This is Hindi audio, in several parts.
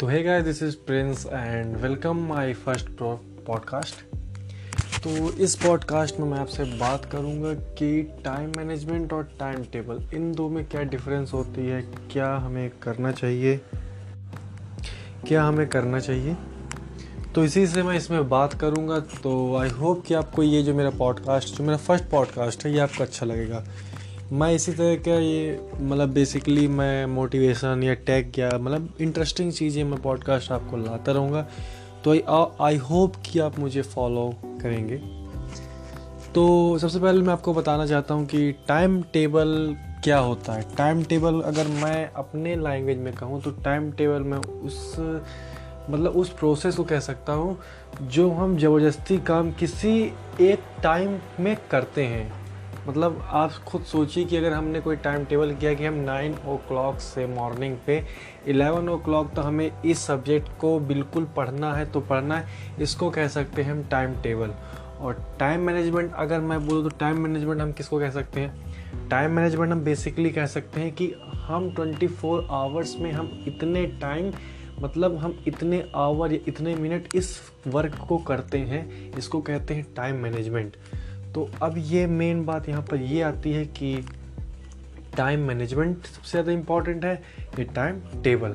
तो है guys this is Prince and welcome my first podcast तो इस पॉडकास्ट में मैं आपसे बात करूँगा कि टाइम मैनेजमेंट और टाइम टेबल इन दो में क्या डिफरेंस होती है, क्या हमें करना चाहिए, क्या हमें करना चाहिए। तो इसी से मैं इसमें बात करूँगा। तो आई होप कि आपको ये जो मेरा पॉडकास्ट जो मेरा फ़र्स्ट पॉडकास्ट है, ये आपको अच्छा लगेगा। मैं इसी तरह का ये मतलब बेसिकली मैं मोटिवेशन या टैग या मतलब इंटरेस्टिंग चीज़ें मैं पॉडकास्ट आपको लाता रहूँगा। तो आई होप कि आप मुझे फॉलो करेंगे। तो सबसे पहले मैं आपको बताना चाहता हूँ कि टाइम टेबल क्या होता है। टाइम टेबल अगर मैं अपने लैंग्वेज में कहूँ तो टाइम टेबल में उस मतलब उस प्रोसेस को कह सकता हूँ, जो हम ज़बरदस्ती काम किसी एक टाइम में करते हैं। मतलब आप खुद सोचिए कि अगर हमने कोई टाइम टेबल किया कि हम नाइन ओ क्लॉक से मॉर्निंग पे इलेवन ओ क्लॉक तो हमें इस सब्जेक्ट को बिल्कुल पढ़ना है तो पढ़ना है। इसको कह सकते हैं हम टाइम टेबल और टाइम मैनेजमेंट अगर मैं बोलूँ तो टाइम मैनेजमेंट हम किसको कह सकते हैं? टाइम मैनेजमेंट हम बेसिकली कह सकते हैं कि हम 24 आवर्स में हम इतने टाइम मतलब हम इतने आवर या इतने मिनट इस वर्क को करते हैं, इसको कहते हैं टाइम मैनेजमेंट तो अब ये मेन बात यहाँ पर ये आती है कि टाइम मैनेजमेंट सबसे ज़्यादा इंपॉर्टेंट है, ये टाइम टेबल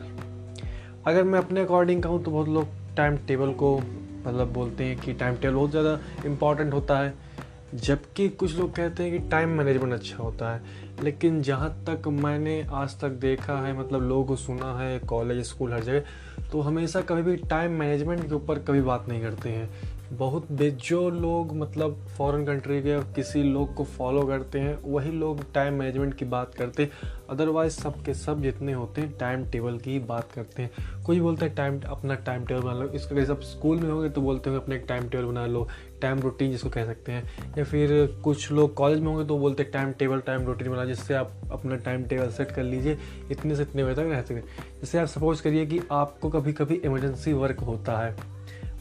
अगर मैं अपने अकॉर्डिंग कहूँ तो बहुत लोग टाइम टेबल को मतलब बोलते हैं कि टाइम टेबल बहुत ज़्यादा इंपॉर्टेंट होता है, जबकि कुछ लोग कहते हैं कि टाइम मैनेजमेंट अच्छा होता है। लेकिन जहाँ तक मैंने आज तक देखा है मतलब लोगों को सुना है, कॉलेज, स्कूल, हर जगह तो हमेशा कभी भी टाइम मैनेजमेंट के ऊपर कभी बात नहीं करते हैं। बहुत जो लोग मतलब फॉरेन कंट्री के किसी लोग को फॉलो करते हैं, वही लोग टाइम मैनेजमेंट की बात करते हैं। अदरवाइज़ सब के सब जितने होते हैं टाइम टेबल की बात करते हैं। कोई बोलता है टाइम अपना टाइम टेबल बना लो। इसका कहीं सब स्कूल में होंगे तो बोलते हैं अपना एक टाइम टेबल बना लो। टाइम रूटीन जिसको कह सकते हैं। या फिर कुछ लोग कॉलेज में होंगे तो बोलते हैं टाइम टेबल टाइम रूटीन बना जिससे आप अपना टाइम टेबल सेट कर लीजिए, इतने से इतने बजे तक रह सकें। जैसे आप सपोज़ करिए कि आपको कभी कभी इमरजेंसी वर्क होता है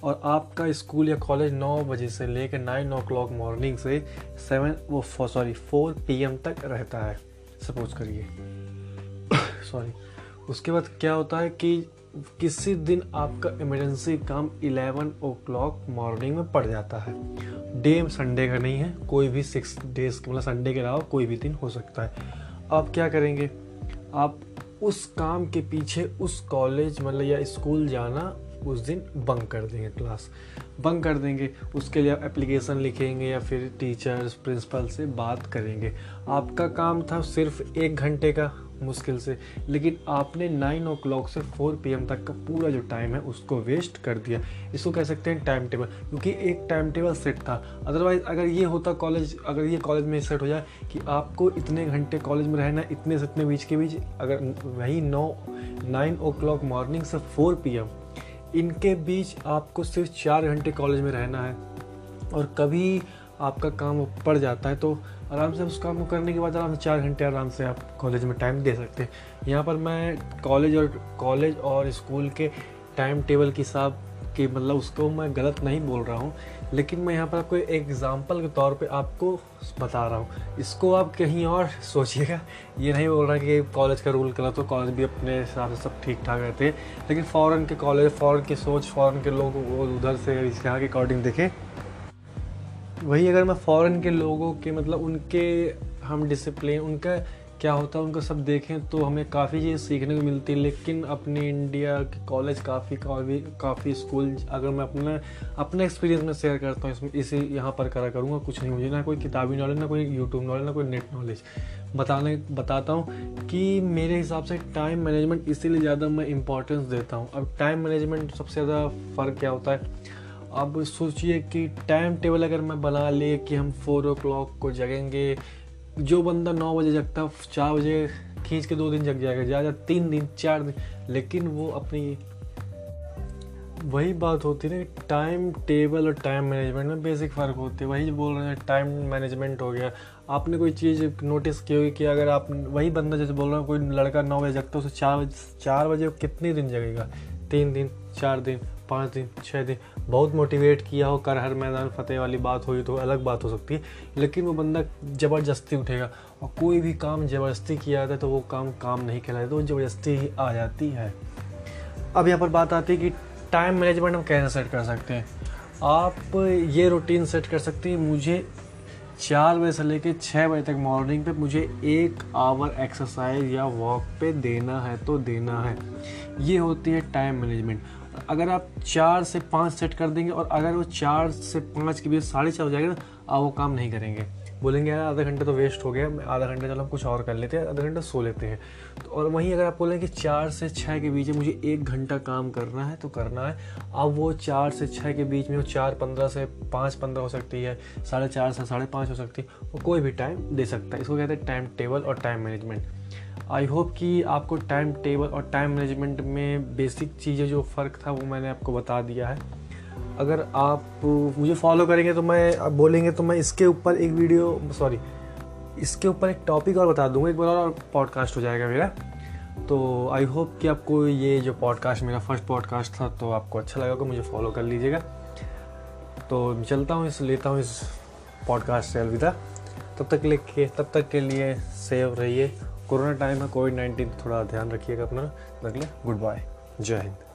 और आपका स्कूल या कॉलेज नौ बजे से लेकर नाइन ओ क्लॉक मॉर्निंग से सेवन वो सॉरी फोर पी तक रहता है सपोज़ करिए। सॉरी उसके बाद क्या होता है कि किसी दिन आपका इमरजेंसी काम इलेवन ओ क्लॉक मॉर्निंग में पड़ जाता है। डे संडे का नहीं है, कोई भी सिक्स डेज़ मतलब संडे के अलावा कोई भी दिन हो सकता है। आप क्या करेंगे? आप उस काम के पीछे उस कॉलेज मतलब या स्कूल जाना उस दिन बंक कर देंगे क्लास बंक कर देंगे, उसके लिए आप एप्लीकेशन लिखेंगे या फिर टीचर्स प्रिंसिपल से बात करेंगे। आपका काम था सिर्फ़ एक घंटे का। मुश्किल से। लेकिन आपने नाइन ओ क्लॉक से फोर पी तक का पूरा जो टाइम है, उसको वेस्ट कर दिया। इसको कह सकते हैं टाइम टेबल क्योंकि एक टाइम टेबल सेट था। अदरवाइज़ अगर ये होता कॉलेज अगर ये कॉलेज में सेट हो जाए कि आपको इतने घंटे कॉलेज में रहना, इतने से इतने बीच के बीच, अगर वही नौ नाइन ओ क्लॉक मॉर्निंग से फोर पी इनके बीच आपको सिर्फ़ चार घंटे कॉलेज में रहना है। और कभी आपका काम पड़ जाता है तो आराम से उस काम को करने के बाद आराम से चार घंटे आराम से आप कॉलेज में टाइम दे सकते हैं। यहाँ पर मैं कॉलेज और कॉलेज और स्कूल के टाइम टेबल के हिसाब के मतलब उसको मैं गलत नहीं बोल रहा हूँ, लेकिन मैं यहाँ पर आपको एक एग्ज़ाम्पल के तौर पे आपको बता रहा हूँ। इसको आप कहीं और सोचिएगा। ये नहीं बोल रहा कि कॉलेज का रूल गलत हो कॉलेज भी अपने हिसाब से सब ठीक ठाक रहते हैं, लेकिन फ़ॉरन के कॉलेज फ़ॉरन की सोच फ़ॉरन के लोग उधर से यहाँ के अकॉर्डिंग देखें। वही अगर मैं फ़ॉरन के लोगों के मतलब उनके हम डिसिप्लिन उनका क्या होता है, उनको सब देखें तो हमें काफ़ी चीज़ सीखने को मिलती है। लेकिन अपने इंडिया के कॉलेज काफ़ी काफ़ी काफ़ी स्कूल अगर मैं अपना, अपने एक्सपीरियंस में शेयर करता हूँ, इसमें, इसी यहाँ पर करा करूँगा, कुछ नहीं, मुझे ना कोई किताबी नॉलेज ना कोई यूट्यूब नॉलेज ना कोई नेट नॉलेज बताने, बताता हूँ कि मेरे हिसाब से टाइम मैनेजमेंट इसीलिए ज़्यादा मैं इंपॉर्टेंस देता हूँ। अब टाइम मैनेजमेंट सबसे ज़्यादा फ़र्क क्या होता है? अब सोचिए कि टाइम टेबल अगर मैं बना ले कि हम फोर ओ क्लॉक को जगेंगे, जो बंदा नौ बजे जगता है चार बजे खींच के दो दिन जग जाएगा, ज़्यादा तीन दिन, चार दिन। लेकिन वो अपनी, वही बात होती है ना टाइम टेबल और टाइम मैनेजमेंट में बेसिक फ़र्क होती है। वही बोल रहे हैं टाइम मैनेजमेंट हो गया। आपने कोई चीज़ नोटिस की होगी कि अगर आप, वही बंदा जैसे बोल रहे हैं, कोई लड़का नौ बजे जगता है, उसे चार बजे चार बजे कितने दिन जगेगा? तीन दिन, चार दिन, पाँच दिन छः दिन। बहुत मोटिवेट किया हो, कर हर मैदान फतेह वाली बात हुई तो अलग बात हो सकती है। लेकिन वो बंदा ज़बरदस्ती उठेगा और कोई भी काम ज़बरदस्ती किया जाता है तो वो काम काम नहीं कहलाता तो ज़बरदस्ती ही आ जाती है। अब यहाँ पर बात आती है कि टाइम मैनेजमेंट हम कैसे सेट कर सकते हैं? आप ये रूटीन सेट कर सकते हैं, मुझे चार बजे से लेकर छः बजे तक मॉर्निंग पे मुझे एक आवर एक्सरसाइज या वॉक पे देना है तो देना है। ये होती है टाइम मैनेजमेंट अगर आप चार से पाँच सेट कर देंगे और अगर वो चार से पाँच के बीच साढ़े चार हो जाएगा ना, आप वो काम नहीं करेंगे. बोलेंगे, यार, आधा घंटा तो वेस्ट हो गया आधा घंटा चलो हम कुछ और कर लेते हैं, आधा घंटा सो लेते हैं. तो और वहीं अगर आप बोलें कि चार से छः के बीच में मुझे एक घंटा काम करना है तो करना है. अब वो चार से छः के बीच में वो चार पंद्रह से पाँच पंद्रह हो सकती है, साढ़े चार से साढ़े पाँच हो सकती है, वो कोई भी टाइम दे सकता है. इसको कहते हैं टाइम टेबल और टाइम मैनेजमेंट आई होप कि आपको टाइम टेबल और टाइम मैनेजमेंट में बेसिक चीज़ें जो फ़र्क था वो मैंने आपको बता दिया है। अगर आप मुझे फॉलो करेंगे तो मैं बोलेंगे तो मैं इसके ऊपर एक वीडियो सॉरी इसके ऊपर एक टॉपिक और बता दूँगा, एक बार और पॉडकास्ट हो जाएगा मेरा। तो आई होप कि आपको ये जो पॉडकास्ट मेरा फ़र्स्ट पॉडकास्ट था तो आपको अच्छा लगा मुझे फॉलो कर लीजिएगा। तो चलता हूँ इस, लेता हूँ इस पॉडकास्ट से अलविदा। तब तक के तब तक के लिए सेव रहिए। कोरोना टाइम है कोविड नाइन्टीन थोड़ा ध्यान रखिएगा अपना। अगले गुड बाय जय हिंद।